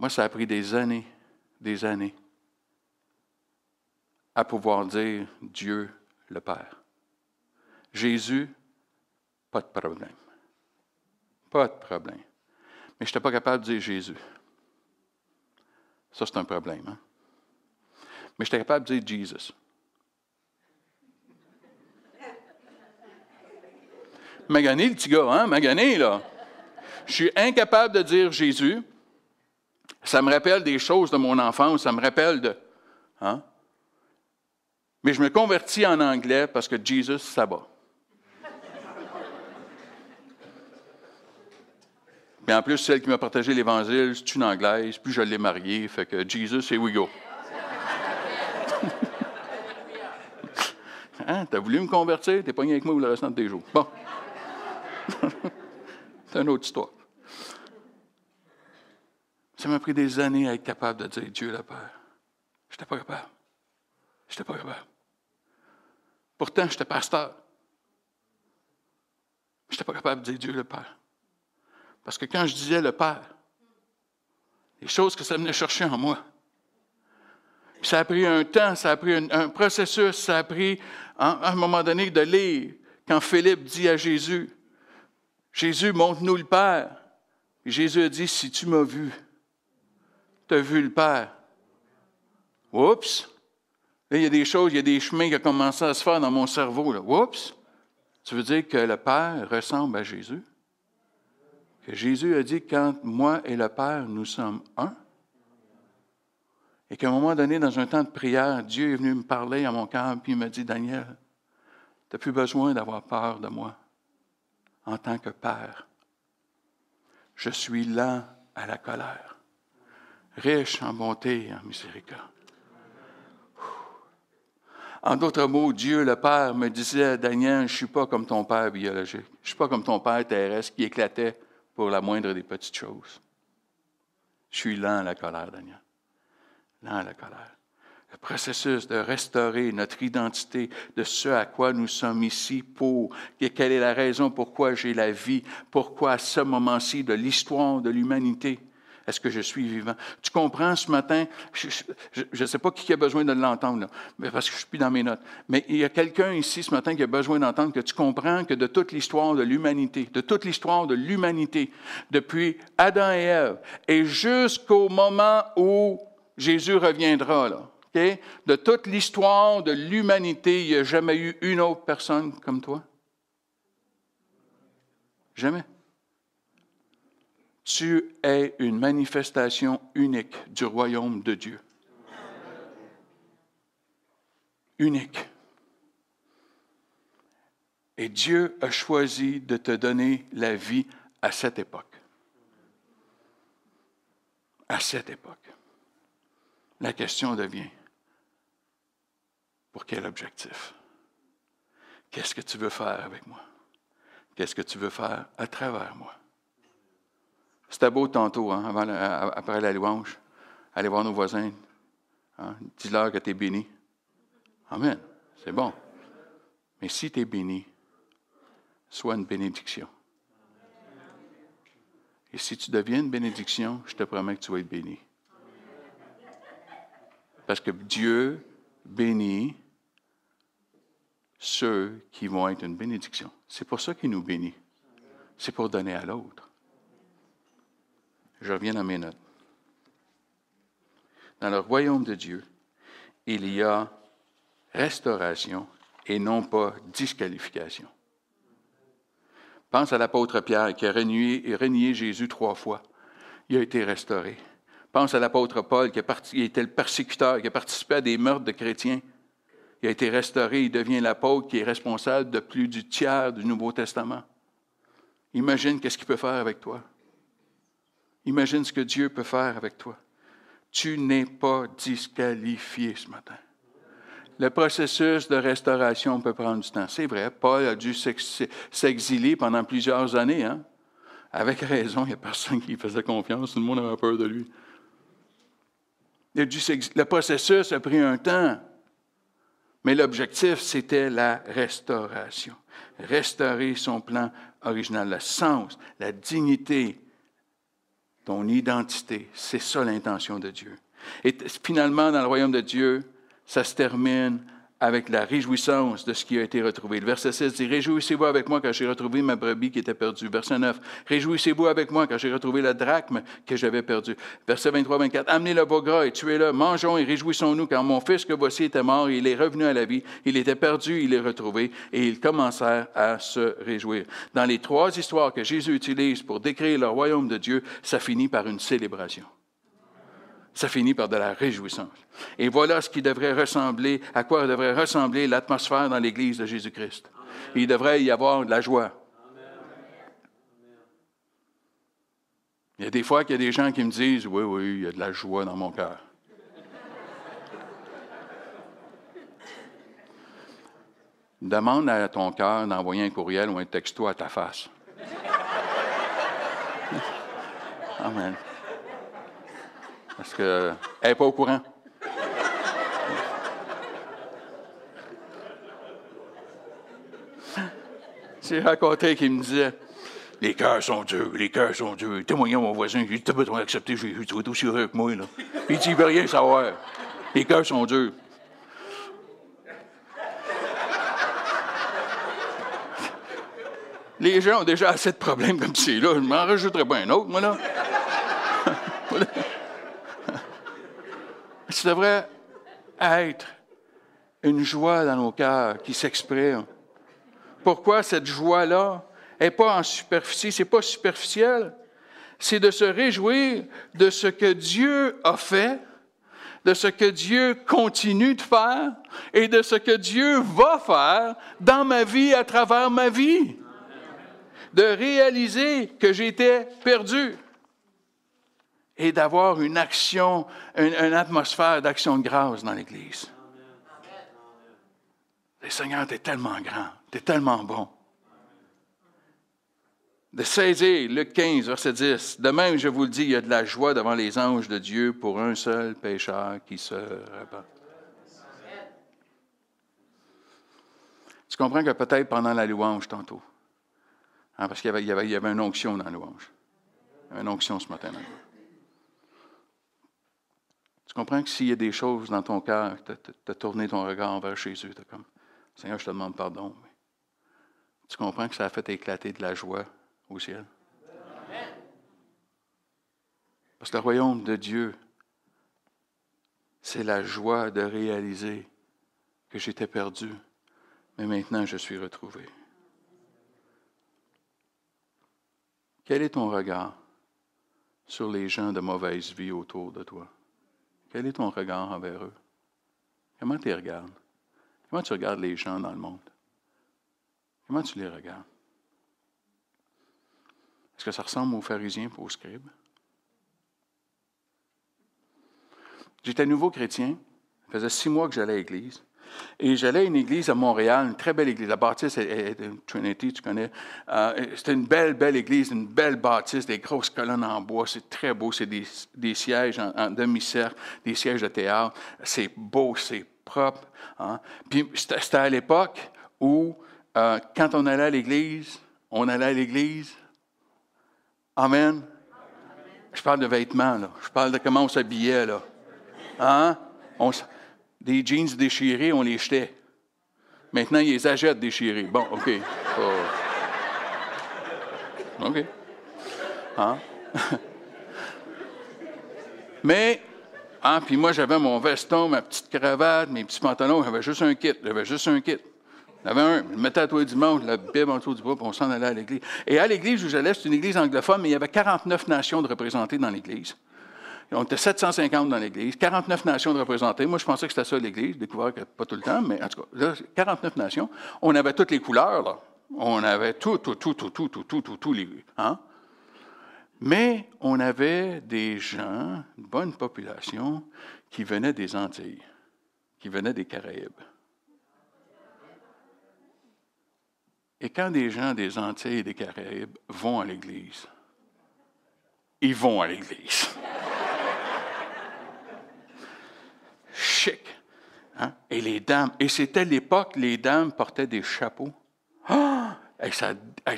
Moi, ça a pris des années, des années, à pouvoir dire Dieu le Père. Jésus, pas de problème. Pas de problème. Mais je n'étais pas capable de dire Jésus. Ça, c'est un problème. Hein? Mais j'étais capable de dire Jesus. Magané, le petit gars, hein? Magané, là. Je suis incapable de dire Jésus. Ça me rappelle des choses de mon enfance, ça me rappelle de. Hein? Mais je me convertis en anglais parce que Jesus, ça va. Mais en plus, celle qui m'a partagé l'Évangile, c'est une Anglaise, puis je l'ai mariée, fait que Jesus, et we go. [laughs] hein, t'as voulu me convertir, t'es pogné avec moi le restant de tes jours? Bon. [laughs] c'est une autre histoire. Ça m'a pris des années à être capable de dire Dieu le Père. Je n'étais pas capable. Je n'étais pas capable. Pourtant, j'étais pasteur. Je n'étais pas capable de dire Dieu le Père. Parce que quand je disais le Père, les choses que ça venait chercher en moi, ça a pris un temps, ça a pris un, processus, ça a pris à un moment donné de lire. Quand Philippe dit à Jésus, Jésus, montre-nous le Père. Jésus a dit, si tu m'as vu, tu as vu le Père. Oups! Là, il y a des choses, il y a des chemins qui ont commencé à se faire dans mon cerveau. Là. Oups! Tu veux dire que le Père ressemble à Jésus? Jésus a dit, quand moi et le Père, nous sommes un, Et qu'à un moment donné, dans un temps de prière, Dieu est venu me parler à mon cœur, puis il m'a dit, Daniel, tu n'as plus besoin d'avoir peur de moi en tant que Père. Je suis lent à la colère, riche en bonté et en miséricorde. En d'autres mots, Dieu le Père me disait, Daniel, je ne suis pas comme ton père biologique. Je ne suis pas comme ton père terrestre qui éclatait pour la moindre des petites choses. Je suis lent à la colère, Daniel. Lent à la colère. Le processus de restaurer notre identité de ce à quoi nous sommes ici pour, quelle est la raison pourquoi j'ai la vie, pourquoi à ce moment-ci de l'histoire de l'humanité, est-ce que je suis vivant? Tu comprends ce matin? Je ne sais pas qui a besoin de l'entendre, parce que je suis plus dans mes notes. Mais il y a quelqu'un ici ce matin qui a besoin d'entendre que tu comprends que de toute l'histoire de l'humanité, de toute l'histoire de l'humanité, depuis Adam et Ève, et jusqu'au moment où Jésus reviendra, de toute l'histoire de l'humanité, il n'y a jamais eu une autre personne comme toi? Jamais tu es une manifestation unique du royaume de Dieu. Unique. Et Dieu a choisi de te donner la vie à cette époque. À cette époque. La question devient, pour quel objectif? Qu'est-ce que tu veux faire avec moi? Qu'est-ce que tu veux faire à travers moi? C'était beau tantôt, hein, après la louange. Aller voir nos voisins. Hein, Dis-leur que tu es béni. Amen. C'est bon. Mais si tu es béni, sois une bénédiction. Et si tu deviens une bénédiction, je te promets que tu vas être béni. Parce que Dieu bénit ceux qui vont être une bénédiction. C'est pour ça qu'il nous bénit. C'est pour donner à l'autre. Je reviens à mes notes. Dans le royaume de Dieu, il y a restauration et non pas disqualification. Pense à l'apôtre Pierre qui a renié, Jésus trois fois. Il a été restauré. Pense à l'apôtre Paul qui, était le persécuteur, qui a participé à des meurtres de chrétiens. Il a été restauré, il devient l'apôtre qui est responsable de plus du tiers du Nouveau Testament. Imagine qu'est-ce qu'il peut faire avec toi. Imagine ce que Dieu peut faire avec toi. Tu n'es pas disqualifié ce matin. Le processus de restauration peut prendre du temps. C'est vrai, Paul a dû s'exiler pendant plusieurs années. Hein? Avec raison, il n'y a personne qui lui faisait confiance, tout le monde avait peur de lui. le processus a pris un temps, mais l'objectif, c'était la restauration. Restaurer son plan original, le sens, la dignité, ton identité. C'est ça l'intention de Dieu. Et finalement, dans le royaume de Dieu, ça se termine avec la réjouissance de ce qui a été retrouvé. Le verset 16 dit, Réjouissez-vous avec moi quand j'ai retrouvé ma brebis qui était perdue. Verset 9, Réjouissez-vous avec moi quand j'ai retrouvé la drachme que j'avais perdue. Verset 23-24, Amenez le beau gras et tuez-le, mangeons et réjouissons-nous car mon fils que voici était mort et il est revenu à la vie. Il était perdu, il est retrouvé et ils commencèrent à se réjouir. Dans les trois histoires que Jésus utilise pour décrire le royaume de Dieu, ça finit par une célébration ça finit par de la réjouissance. Et voilà ce qui devrait ressembler, à quoi devrait ressembler l'atmosphère dans l'Église de Jésus-Christ. Il devrait y avoir de la joie. Il y a des fois qu'il y a des gens qui me disent, oui, oui, il y a de la joie dans mon cœur. Demande à ton cœur d'envoyer un courriel ou un texto à ta face. Amen. Parce qu'elle n'est pas au courant. J'ai raconté qu'il me disait Les cœurs sont durs, les cœurs sont durs. Témoignant mon voisin, j'ai dit Tu besoin d'accepter, dit Tu es aussi heureux que moi. Là. Il dit Il veut rien savoir. Les cœurs sont durs. Les gens ont déjà assez de problèmes comme c'est là. Je m'en rajouterai pas un autre, moi, là. [laughs] Ça devrait être une joie dans nos cœurs qui s'exprime. Pourquoi cette joie-là n'est pas en superficie, c'est pas superficiel. C'est de se réjouir de ce que Dieu a fait, de ce que Dieu continue de faire et de ce que Dieu va faire dans ma vie, à travers ma vie. De réaliser que j'étais perdu et d'avoir une action, une, atmosphère d'action de grâce dans l'Église. Le Seigneur, tu es tellement grand, tu es tellement bon. De saisir, Luc 15, verset 10, de même, je vous le dis, il y a de la joie devant les anges de Dieu pour un seul pécheur qui se répand. Tu comprends que peut-être pendant la louange tantôt, hein, parce qu'il y avait, une onction dans la louange. Une onction ce matin. Tu comprends que s'il y a des choses dans ton cœur, tu as, tourné ton regard vers Jésus, tu comme, Seigneur, je te demande pardon. tu comprends que ça a fait éclater de la joie au ciel? Parce que le royaume de Dieu, c'est la joie de réaliser que j'étais perdu, mais maintenant je suis retrouvé. Quel est ton regard sur les gens de mauvaise vie autour de toi? Quel est ton regard envers eux? Comment tu les regardes? Comment tu regardes les gens dans le monde? Comment tu les regardes? Est-ce que ça ressemble aux pharisiens et aux scribes? J'étais nouveau chrétien. Ça faisait six mois que j'allais à l'église. Et j'allais à une église à Montréal, une très belle église. La bâtisse est, Trinity, tu connais. Euh, c'était une belle, belle église, une belle bâtisse, des grosses colonnes en bois. C'est très beau. C'est des, sièges en, demi-cercle, des sièges de théâtre. C'est beau, c'est propre. Hein. Puis c'était à l'époque où, euh, quand on allait à l'église, on allait à l'église. Amen. Je parle de vêtements, là. Je parle de comment on s'habillait, là. Hein? On, des jeans déchirés, on les jetait. Maintenant, ils les achètent déchirés. Bon, OK. OK. Hein? [laughs] Mais, hein, puis moi, j'avais mon veston, ma petite cravate, mes petits pantalons, j'avais juste un kit. J'avais juste un kit. J'avais un, je le mettais à toi dimanche, la Bible en dessous du bois, puis on s'en allait à l'église. Et à l'église où j'allais, c'est une église anglophone, mais il y avait 49 nations de représentées dans l'église. On était 750 dans l'Église, 49 nations de représentées. Moi, je pensais que c'était ça l'Église, découvert que pas tout le temps, mais en tout cas, 49 nations. On avait toutes les couleurs, là. On avait tout, tout, tout, tout, tout, tout, tout, tout, tout les. Hein? Mais on avait des gens, une bonne population, qui venaient des Antilles, qui venaient des Caraïbes. Et quand des gens des Antilles et des Caraïbes vont à l'Église, ils vont à l'Église. Chic. Hein? Et les dames, et c'était l'époque, les dames portaient des chapeaux. Ah!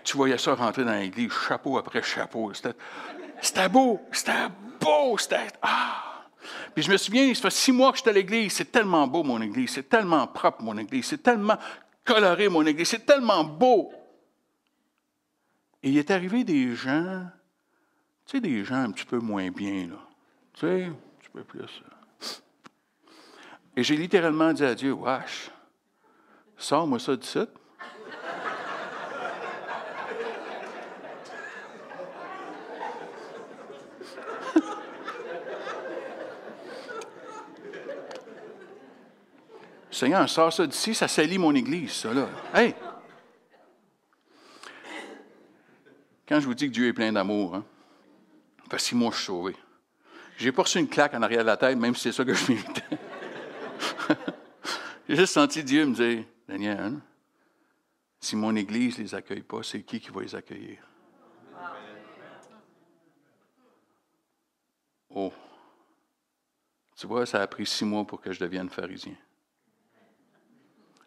tu voyais ça rentrer dans l'église, chapeau après chapeau. C'était beau, c'était beau, c'était. Ah! Puis je me souviens, ça fait six mois que j'étais à l'église, c'est tellement beau mon église, c'est tellement propre mon église, c'est tellement coloré mon église, c'est tellement beau. Et il est arrivé des gens, tu sais, des gens un petit peu moins bien, là. Tu sais, un petit peu plus. Et j'ai littéralement dit à Dieu, wesh, sors-moi ça du [laughs] site. Seigneur, sors ça d'ici, ça salit mon église, ça, là. Hey! Quand je vous dis que Dieu est plein d'amour, hein, six mois, je suis sauvé. J'ai pas reçu une claque en arrière de la tête, même si c'est ça que je méritais. J'ai juste senti Dieu me dire, Daniel, si mon Église ne les accueille pas, c'est qui qui va les accueillir? Oh, tu vois, ça a pris six mois pour que je devienne pharisien.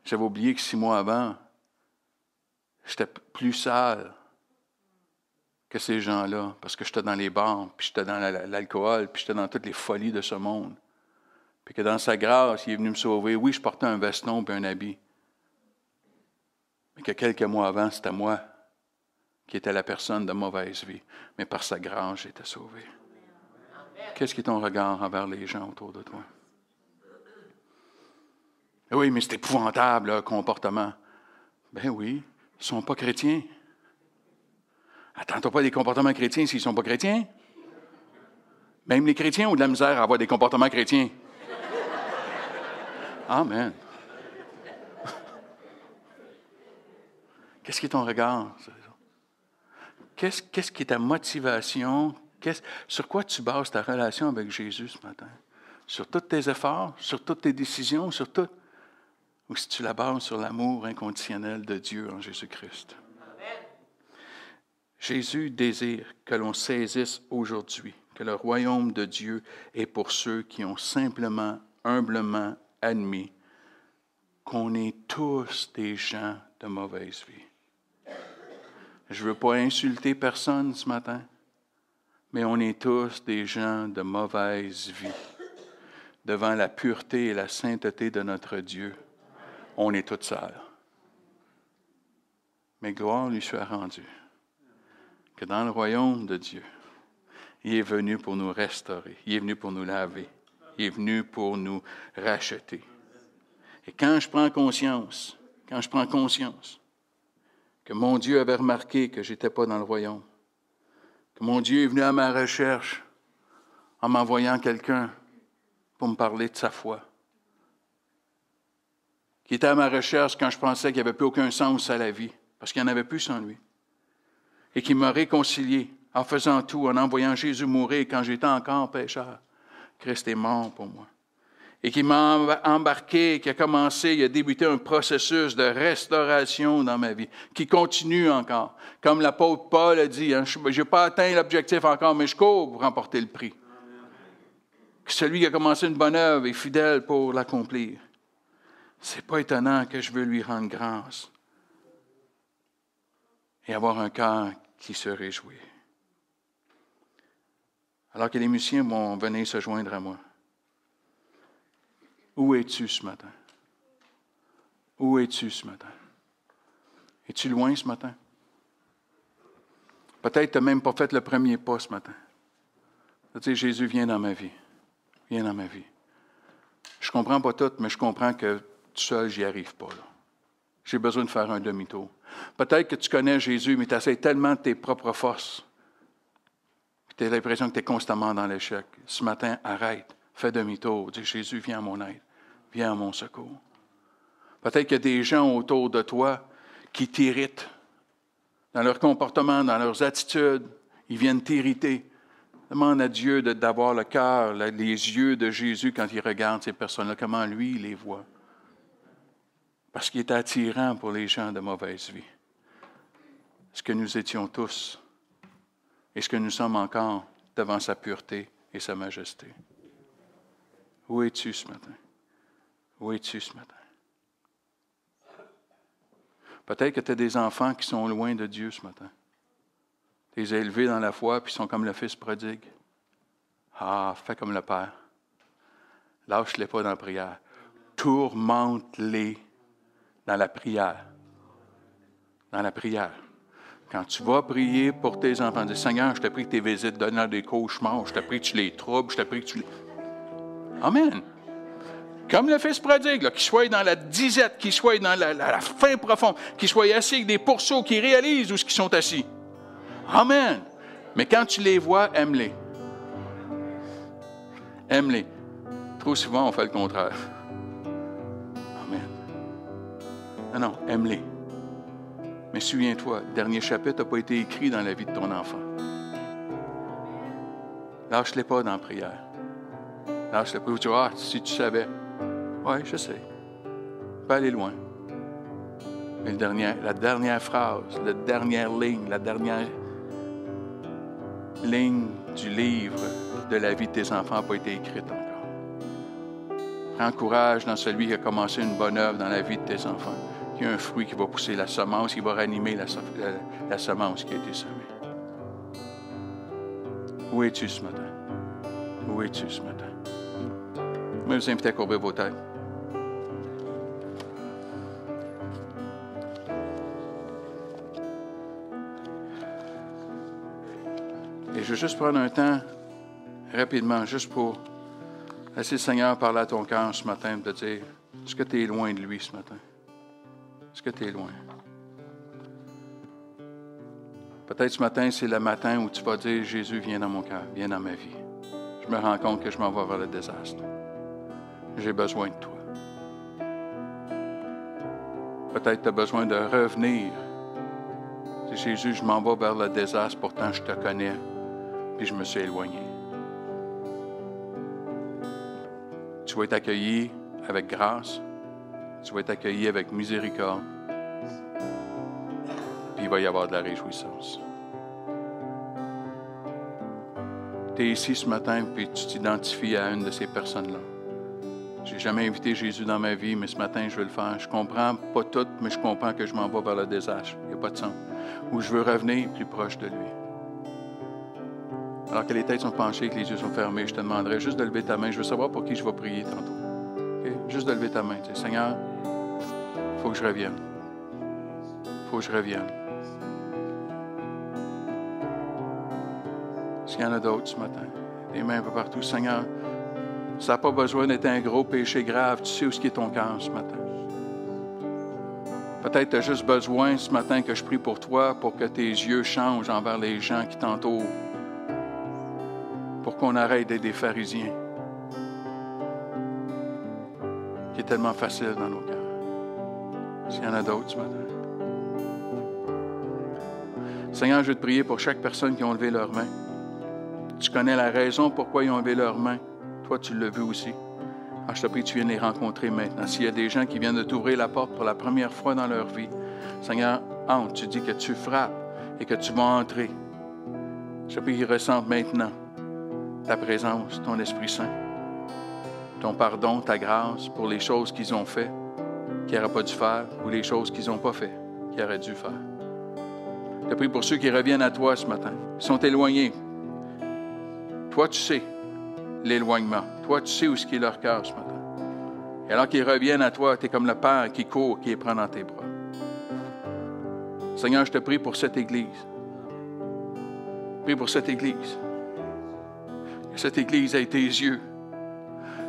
J'avais oublié que six mois avant, j'étais plus sale que ces gens-là, parce que j'étais dans les bars, puis j'étais dans l'alcool, puis j'étais dans toutes les folies de ce monde puis que dans sa grâce, il est venu me sauver. Oui, je portais un veston et un habit. Mais que quelques mois avant, c'était moi qui étais la personne de mauvaise vie. Mais par sa grâce, j'étais sauvé. Qu'est-ce qui est ton regard envers les gens autour de toi? Oui, mais c'est épouvantable, le comportement. Ben oui, ils ne sont pas chrétiens. Attends-toi pas des comportements chrétiens s'ils ne sont pas chrétiens. Même les chrétiens ont de la misère à avoir des comportements chrétiens. Amen. Qu'est-ce qui est ton regard? Qu'est-ce, qui est ta motivation? sur quoi tu bases ta relation avec Jésus ce matin? Sur tous tes efforts, sur toutes tes décisions, sur tout? Ou si tu la bases sur l'amour inconditionnel de Dieu en Jésus-Christ? Jésus désire que l'on saisisse aujourd'hui que le royaume de Dieu est pour ceux qui ont simplement, humblement admis qu'on est tous des gens de mauvaise vie. Je ne veux pas insulter personne ce matin, mais on est tous des gens de mauvaise vie. Devant la pureté et la sainteté de notre Dieu, on est tous seuls. Mais gloire lui soit rendue que dans le royaume de Dieu, il est venu pour nous restaurer, il est venu pour nous laver, il est venu pour nous racheter. Et quand je prends conscience, quand je prends conscience que mon Dieu avait remarqué que je n'étais pas dans le royaume, que mon Dieu est venu à ma recherche en m'envoyant quelqu'un pour me parler de sa foi, qui était à ma recherche quand je pensais qu'il n'y avait plus aucun sens à la vie, parce qu'il n'y en avait plus sans lui et qui m'a réconcilié en faisant tout, en envoyant Jésus mourir quand j'étais encore pécheur. Christ est mort pour moi. Et qui m'a embarqué, qui a commencé, il a débuté un processus de restauration dans ma vie, qui continue encore. Comme l'apôtre Paul a dit, hein, je n'ai pas atteint l'objectif encore, mais je cours pour remporter le prix. celui qui a commencé une bonne œuvre est fidèle pour l'accomplir. C'est pas étonnant que je veux lui rendre grâce et avoir un cœur qui se réjouit. Alors que les musiciens vont venir se joindre à moi. Où es-tu ce matin? Où es-tu ce matin? Es-tu loin ce matin? Peut-être que tu n'as même pas fait le premier pas ce matin. Tu sais, Jésus vient dans ma vie. Viens dans ma vie. Je ne comprends pas tout, mais je comprends que tout seul, j'y arrive pas. J'ai besoin de faire un demi-tour. Peut-être que tu connais Jésus, mais tu essaies tellement de tes propres forces. Tu as l'impression que tu es constamment dans l'échec. Ce matin, arrête, fais demi-tour. Dis Jésus, viens à mon aide, viens à mon secours. Peut-être qu'il y a des gens autour de toi qui t'irritent dans leur comportement, dans leurs attitudes. Ils viennent t'irriter. Demande à Dieu d'avoir le cœur, les yeux de Jésus quand il regarde ces personnes-là, comment lui il les voit parce qu'il est attirant pour les gens de mauvaise vie. Ce que nous étions tous et ce que nous sommes encore devant sa pureté et sa majesté. Où es-tu ce matin? Où es-tu ce matin? Peut-être que tu as des enfants qui sont loin de Dieu ce matin. Tu les élevés dans la foi, puis sont comme le fils prodigue. Ah, fais comme le Père. Lâche-les pas dans la prière. Tourmente-les dans la prière. Dans la prière. Quand tu vas prier pour tes enfants, dis Seigneur, je te prie que tes visites donnent des cauchemars, je te prie que tu les troubles, je te prie que tu les. Amen. Comme le fils prodigue, qu'il soit dans la disette, qu'il soit dans la, fin profonde, qu'il soit assis avec des pourceaux, qu'il réalise où ils sont assis. Amen. Mais quand tu les vois, aime-les. Aime-les. Trop souvent, on fait le contraire. Non, non, aime-les. Mais souviens-toi, le dernier chapitre n'a pas été écrit dans la vie de ton enfant. Lâche-les pas dans la prière. Lâche-les pas. Tu ah, si tu savais. Oui, je sais. Pas aller loin. Mais la dernière phrase, la dernière ligne, la dernière ligne du livre de la vie de tes enfants n'a pas été écrite encore. Prends courage dans celui qui a commencé une bonne œuvre dans la vie de tes enfants il y a un fruit qui va pousser la semence, qui va ranimer la, semence qui a été semée. Où es-tu ce matin? Où es-tu ce matin? Je vous inviter à courber vos têtes. Et je vais juste prendre un temps rapidement, juste pour laisser le Seigneur parler à ton cœur ce matin, de te dire, est-ce que tu es loin de lui ce matin? Est-ce que tu es loin? Peut-être ce matin, c'est le matin où tu vas dire, Jésus, viens dans mon cœur, viens dans ma vie. Je me rends compte que je m'en vais vers le désastre. J'ai besoin de toi. Peut-être tu as besoin de revenir. Dis, Jésus, je m'en vais vers le désastre, pourtant je te connais, puis je me suis éloigné. Tu vas être accueilli avec grâce, tu vas être accueilli avec miséricorde, puis il va y avoir de la réjouissance. Tu es ici ce matin, puis tu t'identifies à une de ces personnes-là. J'ai jamais invité Jésus dans ma vie, mais ce matin, je veux le faire. Je comprends pas tout, mais je comprends que je m'en vais vers le désastre. Il n'y a pas de sens. Ou je veux revenir plus proche de lui. Alors que les têtes sont penchées, que les yeux sont fermés, je te demanderai juste de lever ta main. Je veux savoir pour qui je vais prier tantôt. Juste de lever ta main. Tu sais, Seigneur, faut que je revienne. Faut que je revienne. Est-ce qu'il y en a d'autres ce matin? Des mains un peu partout. Seigneur, ça n'a pas besoin d'être un gros péché grave. Tu sais où est-ce qui est ton cœur ce matin. Peut-être tu as juste besoin ce matin que je prie pour toi pour que tes yeux changent envers les gens qui t'entourent. Pour qu'on arrête d'être des pharisiens. Qui est tellement facile dans cœurs. S'il y en a d'autres ce matin. Seigneur, je veux te prier pour chaque personne qui a levé leurs mains. Tu connais la raison pourquoi ils ont levé leurs mains. Toi, tu le veux aussi. Alors, je te prie tu viennes les rencontrer maintenant. S'il y a des gens qui viennent de t'ouvrir la porte pour la première fois dans leur vie, Seigneur, entre. Tu dis que tu frappes et que tu vas entrer. Je te prie qu'ils ressentent maintenant ta présence, ton Esprit Saint, ton pardon, ta grâce pour les choses qu'ils ont fait, qu'ils n'auraient pas dû faire, ou les choses qu'ils n'ont pas fait, qu'ils auraient dû faire. Je prie pour ceux qui reviennent à toi ce matin, Ils sont éloignés. Toi, tu sais l'éloignement. Toi, tu sais où est leur cœur ce matin. Et alors qu'ils reviennent à toi, tu es comme le Père qui court, qui les prend dans tes bras. Seigneur, je te prie pour cette Église. Prie pour cette Église. Que cette Église ait tes yeux.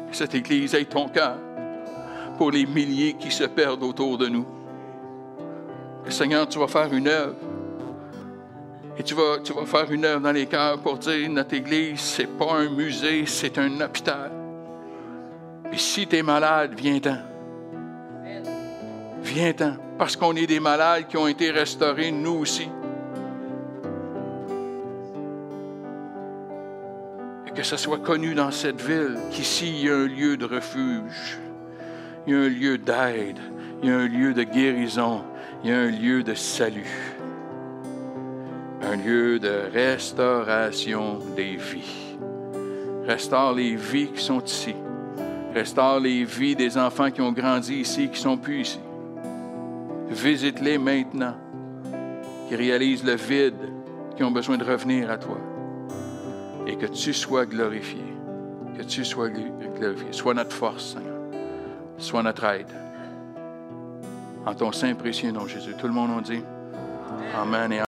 Que cette Église ait ton cœur pour les milliers qui se perdent autour de nous. Que Seigneur, tu vas faire une œuvre et tu vas, tu vas faire une œuvre dans les cœurs pour dire notre Église, ce n'est pas un musée, c'est un hôpital. Et si tu es malade, viens-t'en. Viens-t'en. Parce qu'on est des malades qui ont été restaurés, nous aussi. Et que ce soit connu dans cette ville qu'ici, il y a un lieu de refuge, il y a un lieu d'aide, il y a un lieu de guérison, il y a un lieu de salut un lieu de restauration des vies. Restaure les vies qui sont ici. Restaure les vies des enfants qui ont grandi ici, qui sont plus ici. Visite-les maintenant, qui réalisent le vide, qui ont besoin de revenir à toi. Et que tu sois glorifié. Que tu sois glorifié. Sois notre force, Seigneur. Sois notre aide. En ton saint précieux nom, Jésus. Tout le monde en dit Amen et